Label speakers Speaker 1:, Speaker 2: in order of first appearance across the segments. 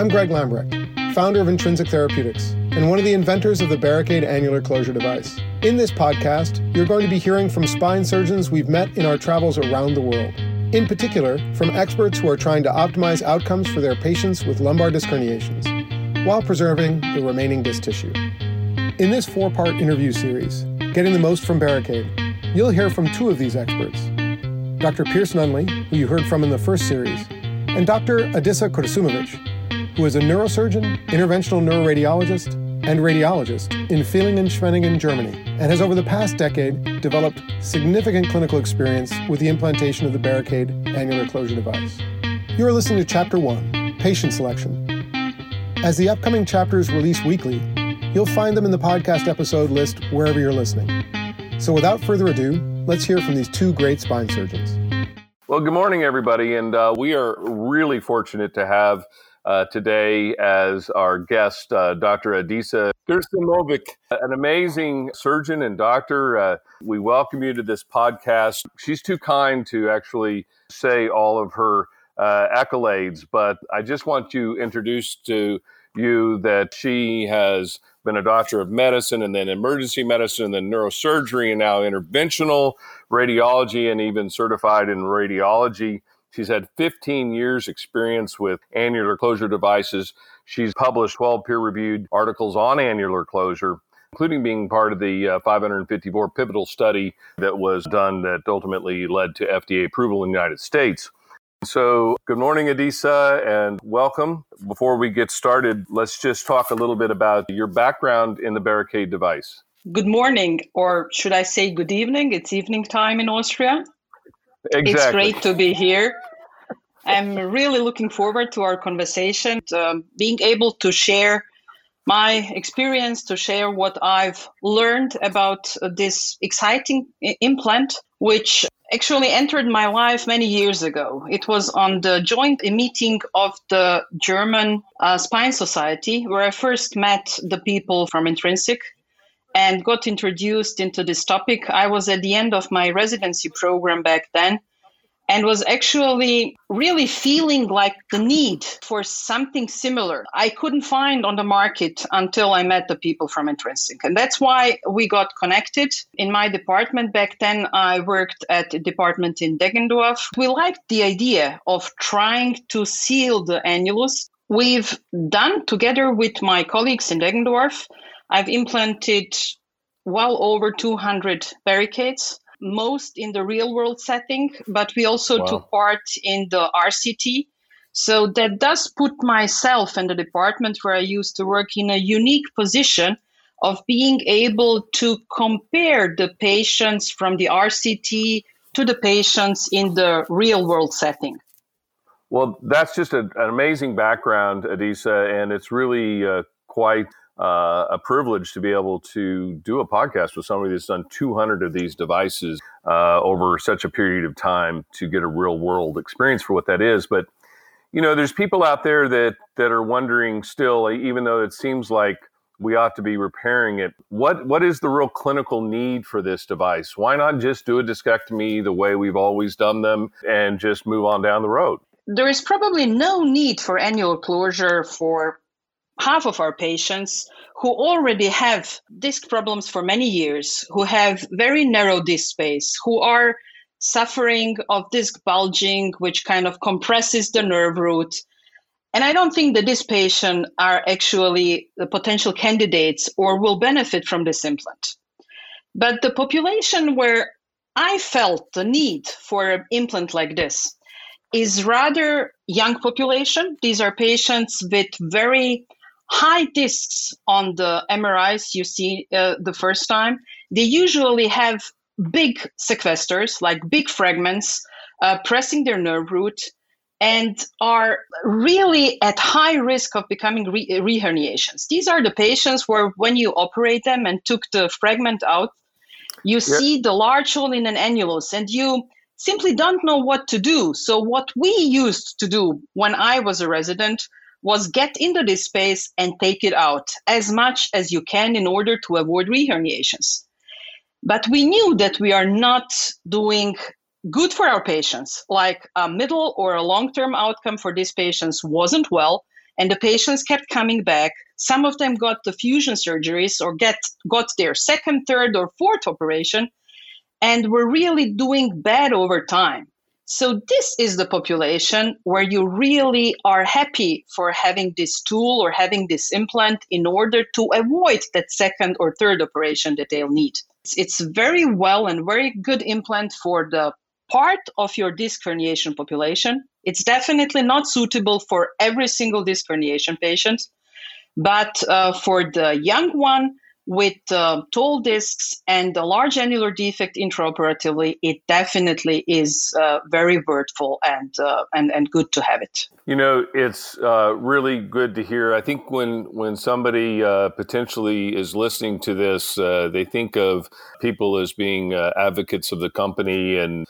Speaker 1: I'm Greg Lambrecht, founder of Intrinsic Therapeutics and one of the inventors of the Barricade annular closure device. In this podcast, you're going to be hearing from spine surgeons we've met in our travels around the world. In particular, from experts who are trying to optimize outcomes for their patients with lumbar disc herniations while preserving the remaining disc tissue. In this four part interview series, Getting the Most from Barricade, you'll hear from two of these experts Dr. Pierce Nunley, who you heard from in the first series, and Dr. Adisa Kursumovic, who is a neurosurgeon, interventional neuroradiologist, and radiologist in Villingen-Schwenningen, Germany, and has over the past decade developed significant clinical experience with the implantation of the Barricade annular closure device. You are listening to Chapter 1 Patient Selection. As the upcoming chapters release weekly, you'll find them in the podcast episode list wherever you're listening. So without further ado, let's hear from these two great spine surgeons.
Speaker 2: Well, good morning, everybody. And uh, we are really fortunate to have uh, today as our guest, uh, Dr. Adisa Kursumovic, an amazing surgeon and doctor. Uh, we welcome you to this podcast. She's too kind to actually say all of her uh, accolades, but I just want to introduce to you that she has been a doctor of medicine and then emergency medicine and then neurosurgery and now interventional radiology and even certified in radiology. She's had 15 years experience with annular closure devices. She's published 12 peer-reviewed articles on annular closure, including being part of the uh, 554 pivotal study that was done that ultimately led to FDA approval in the United States. So, good morning, Adisa, and welcome. Before we get started, let's just talk a little bit about your background in the Barricade device.
Speaker 3: Good morning, or should I say good evening? It's evening time in Austria.
Speaker 2: Exactly.
Speaker 3: It's great to be here. I'm really looking forward to our conversation, um, being able to share my experience, to share what I've learned about this exciting implant, which actually entered my life many years ago. It was on the joint meeting of the German uh, Spine Society where I first met the people from Intrinsic and got introduced into this topic. I was at the end of my residency program back then and was actually really feeling like the need for something similar. I couldn't find on the market until I met the people from Intrinsic. And that's why we got connected. In my department back then, I worked at a department in Deggendorf. We liked the idea of trying to seal the annulus. We've done together with my colleagues in Deggendorf, I've implanted well over 200 barricades most in the real world setting, but we also wow. took part in the RCT. So that does put myself and the department where I used to work in a unique position of being able to compare the patients from the RCT to the patients in the real world setting.
Speaker 2: Well, that's just a, an amazing background, Adisa, and it's really uh, quite uh, a privilege to be able to do a podcast with somebody that's done 200 of these devices uh, over such a period of time to get a real world experience for what that is. But you know, there's people out there that that are wondering still, even though it seems like we ought to be repairing it. What what is the real clinical need for this device? Why not just do a discectomy the way we've always done them and just move on down the road?
Speaker 3: There is probably no need for annular closure for half of our patients who already have disc problems for many years, who have very narrow disc space, who are suffering of disc bulging, which kind of compresses the nerve root. And I don't think that this patient are actually the potential candidates or will benefit from this implant. But the population where I felt the need for an implant like this is rather young population. These are patients with very high discs on the MRIs you see uh, the first time, they usually have big sequesters, like big fragments, uh, pressing their nerve root and are really at high risk of becoming re- reherniations. These are the patients where, when you operate them and took the fragment out, you yep. see the large hole in an annulus and you simply don't know what to do. So, what we used to do when I was a resident was get into this space and take it out as much as you can in order to avoid reherniations. But we knew that we are not doing good for our patients, like a middle or a long term outcome for these patients wasn't well. And the patients kept coming back. Some of them got the fusion surgeries or get got their second, third, or fourth operation and were really doing bad over time. So, this is the population where you really are happy for having this tool or having this implant in order to avoid that second or third operation that they'll need. It's, very well and very good implant for the part of your disc herniation population. It's definitely not suitable for every single disc herniation patient, but uh, for the young one, with uh, tall discs and a large annular defect intraoperatively, it definitely is uh, very worthwhile and, uh, and and good to have it.
Speaker 2: You know, it's uh, really good to hear. I think when when somebody uh, potentially is listening to this, uh, they think of people as being advocates of the company and.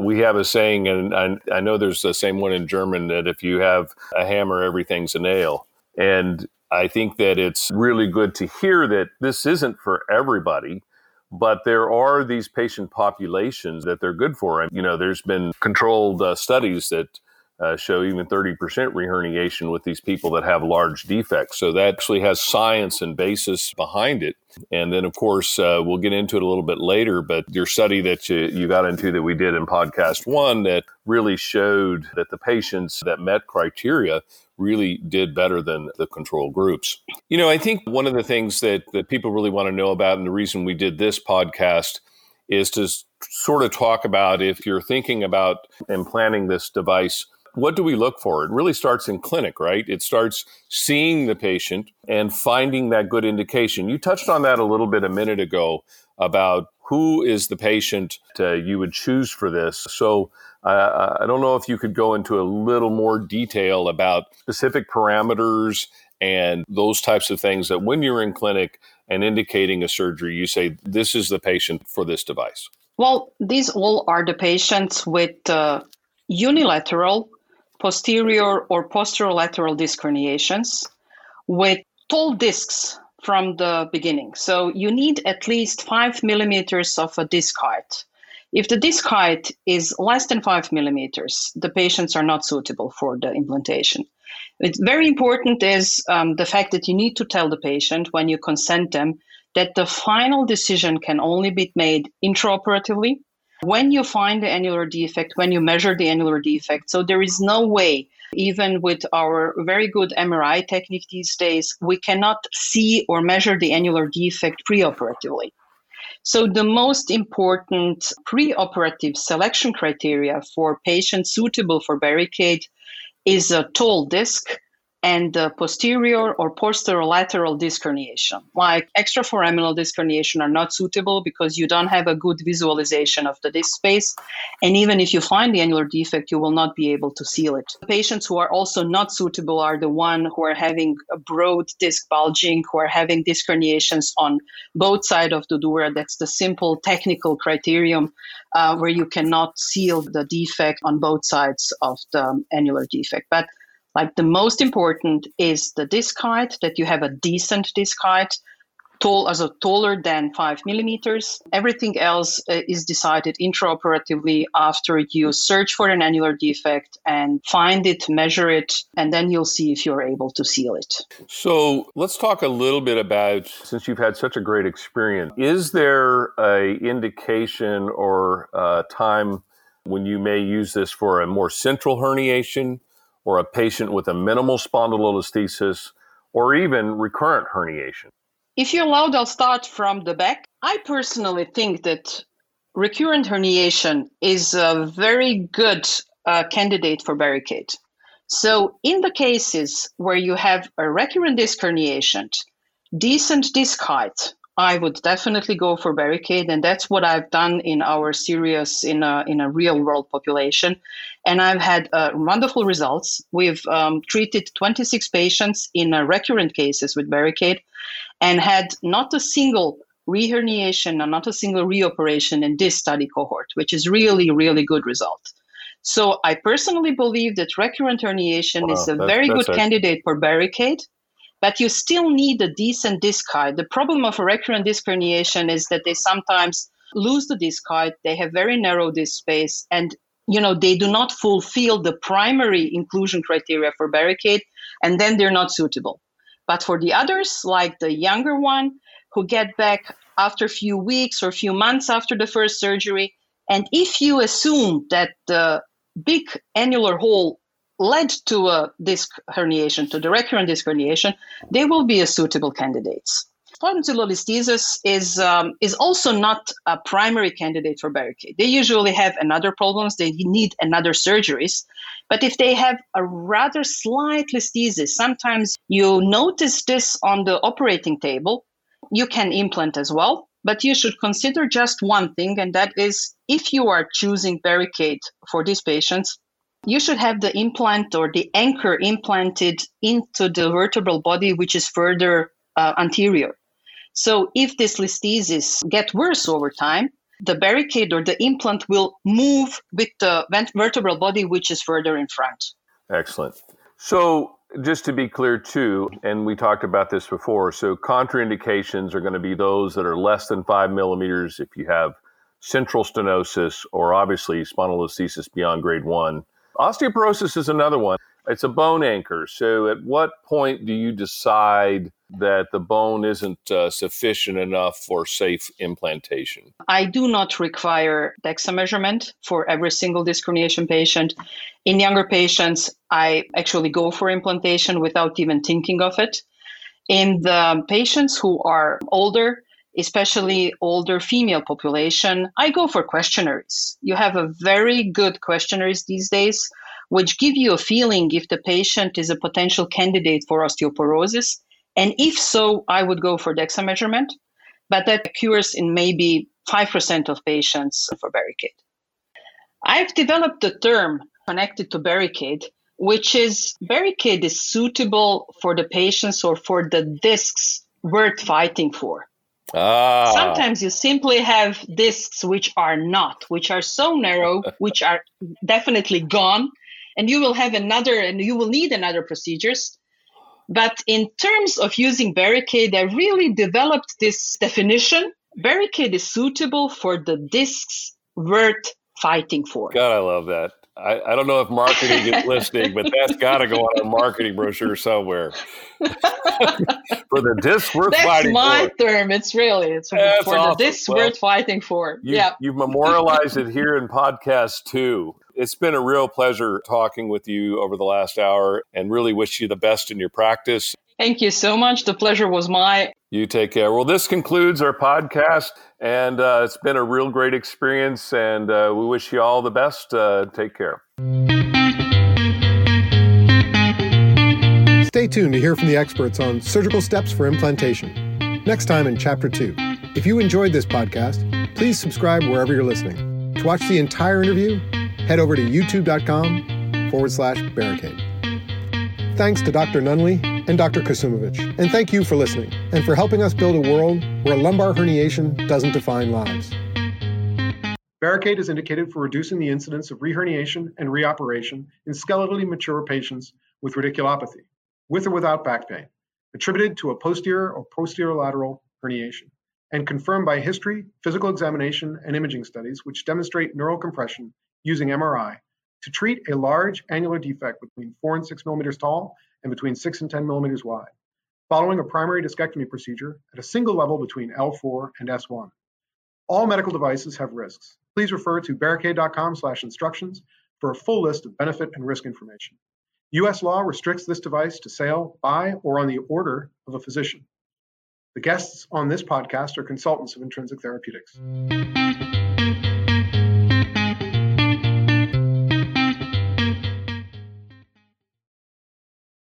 Speaker 2: we have a saying, and I, I know there's the same one in German that if you have a hammer, everything's a nail. And I think that it's really good to hear that this isn't for everybody, but there are these patient populations that they're good for. And, you know, there's been controlled uh, studies that uh, show even 30% reherniation with these people that have large defects. So that actually has science and basis behind it. And then, of course, uh, we'll get into it a little bit later, but your study that you, you got into that we did in podcast one that really showed that the patients that met criteria really did better than the control groups. You know, I think one of the things that, that people really want to know about, and the reason we did this podcast is to sort of talk about if you're thinking about implanting this device what do we look for? It really starts in clinic, right? It starts seeing the patient and finding that good indication. You touched on that a little bit a minute ago about who is the patient uh, you would choose for this. So uh, I don't know if you could go into a little more detail about specific parameters and those types of things that when you're in clinic and indicating a surgery, you say, this is the patient for this device.
Speaker 3: Well, these all are the patients with uh, unilateral posterior or posterolateral disc herniations with tall discs from the beginning. So you need at least five millimeters of a disc height. If the disc height is less than five millimeters, the patients are not suitable for the implantation. It's very important is um, the fact that you need to tell the patient when you consent them that the final decision can only be made intraoperatively when you find the annular defect, when you measure the annular defect. So there is no way, even with our very good MRI technique these days, we cannot see or measure the annular defect preoperatively. So the most important preoperative selection criteria for patients suitable for Barricade is a tall disc and the posterior or posterolateral disc herniation. Like extraforaminal disc herniation are not suitable because you don't have a good visualization of the disc space. And even if you find the annular defect, you will not be able to seal it. The patients who are also not suitable are the one who are having a broad disc bulging, who are having disc herniations on both sides of the dura. That's the simple technical criterion uh, where you cannot seal the defect on both sides of the annular defect. But like the most important is the disc height, that you have a decent disc height, tall as a taller than five millimeters. Everything else uh, is decided intraoperatively after you search for an annular defect and find it, measure it, and then you'll see if you're able to seal it.
Speaker 2: So let's talk a little bit about since you've had such a great experience. Is there a indication or a time when you may use this for a more central herniation? Or a patient with a minimal spondylolisthesis or even recurrent herniation?
Speaker 3: If you're allowed, I'll start from the back. I personally think that recurrent herniation is a very good uh, candidate for barricade. So, in the cases where you have a recurrent disc herniation, decent disc height, I would definitely go for barricade, and that's what I've done in our series in a in a real world population, and I've had uh, wonderful results. We've um, treated 26 patients in uh, recurrent cases with barricade, and had not a single reherniation and not a single reoperation in this study cohort, which is really really good result. So I personally believe that recurrent herniation wow, is a very good candidate for barricade but you still need a decent disc height. The problem of recurrent disc herniation is that they sometimes lose the disc height, they have very narrow disc space, and you know they do not fulfill the primary inclusion criteria for barricade and then they're not suitable but for the others like the younger one who get back after a few weeks or a few months after the first surgery and if you assume that the big annular hole led to a disc herniation to the recurrent disc herniation they will be a suitable candidates spondylolisthesis is um, is also not a primary candidate for barricade. They usually have another problems. They need another surgeries. But if they have a rather slight listhesis, sometimes you notice this on the operating table. You can implant as well, but you should consider just one thing, and that is if you are choosing barricade for these patients, you should have the implant or the anchor implanted into the vertebral body, which is further uh, anterior. So if this listhesis get worse over time, the barricade or the implant will move with the vertebral body, which is further in front.
Speaker 2: Excellent. So just to be clear too, and we talked about this before, so contraindications are going to be those that are less than five millimeters if you have central stenosis or obviously spondylolisthesis beyond grade one. Osteoporosis is another one. It's a bone anchor. So at what point do you decide that the bone isn't uh, sufficient enough for safe implantation?
Speaker 3: I do not require DEXA measurement for every single disc herniation patient. In younger patients, I actually go for implantation without even thinking of it. In the patients who are older, especially older female population, I go for questionnaires. You have a very good questionnaires these days, which give you a feeling if the patient is a potential candidate for osteoporosis and if so, I would go for DEXA measurement, but that occurs in maybe 5% of patients for barricade. I've developed a term connected to barricade, which is barricade is suitable for the patients or for the discs worth fighting for. Ah. Sometimes you simply have discs which are not, which are so narrow, which are definitely gone, and you will have another, and you will need another procedures but in terms of using barricade, I really developed this definition. Barricade is suitable for the discs worth fighting for.
Speaker 2: God, I love that. I, I don't know if marketing is listening, but that's got to go on a marketing brochure somewhere. for the disc worth
Speaker 3: that's
Speaker 2: fighting
Speaker 3: my term. It's really it's that's for awesome. the disc well, worth fighting for.
Speaker 2: You,
Speaker 3: yeah,
Speaker 2: you've memorialized it here in podcast two. It's been a real pleasure talking with you over the last hour, and really wish you the best in your practice.
Speaker 3: Thank you so much. The pleasure was mine.
Speaker 2: You take care. Well, this concludes our podcast, and uh, it's been a real great experience, and uh, we wish you all the best. Uh, take care.
Speaker 1: Stay tuned to hear from the experts on surgical steps for implantation. Next time in Chapter 2. If you enjoyed this podcast, please subscribe wherever you're listening. To watch the entire interview, head over to youtube.com forward slash barricade. Thanks to Dr. Nunley and Dr. Kursumovic. And thank you for listening and for helping us build a world where lumbar herniation doesn't define lives. Barricade is indicated for reducing the incidence of reherniation and reoperation in skeletally mature patients with radiculopathy, with or without back pain, attributed to a posterior or posterior lateral herniation, and confirmed by history, physical examination, and imaging studies which demonstrate neural compression using MRI to treat a large annular defect between 4 and 6 millimeters tall and between 6 and 10 millimeters wide, following a primary discectomy procedure at a single level between L4 and S1. All medical devices have risks. Please refer to barricade.com slash instructions for a full list of benefit and risk information. US law restricts this device to sale by or on the order of a physician. The guests on this podcast are consultants of Intrinsic Therapeutics.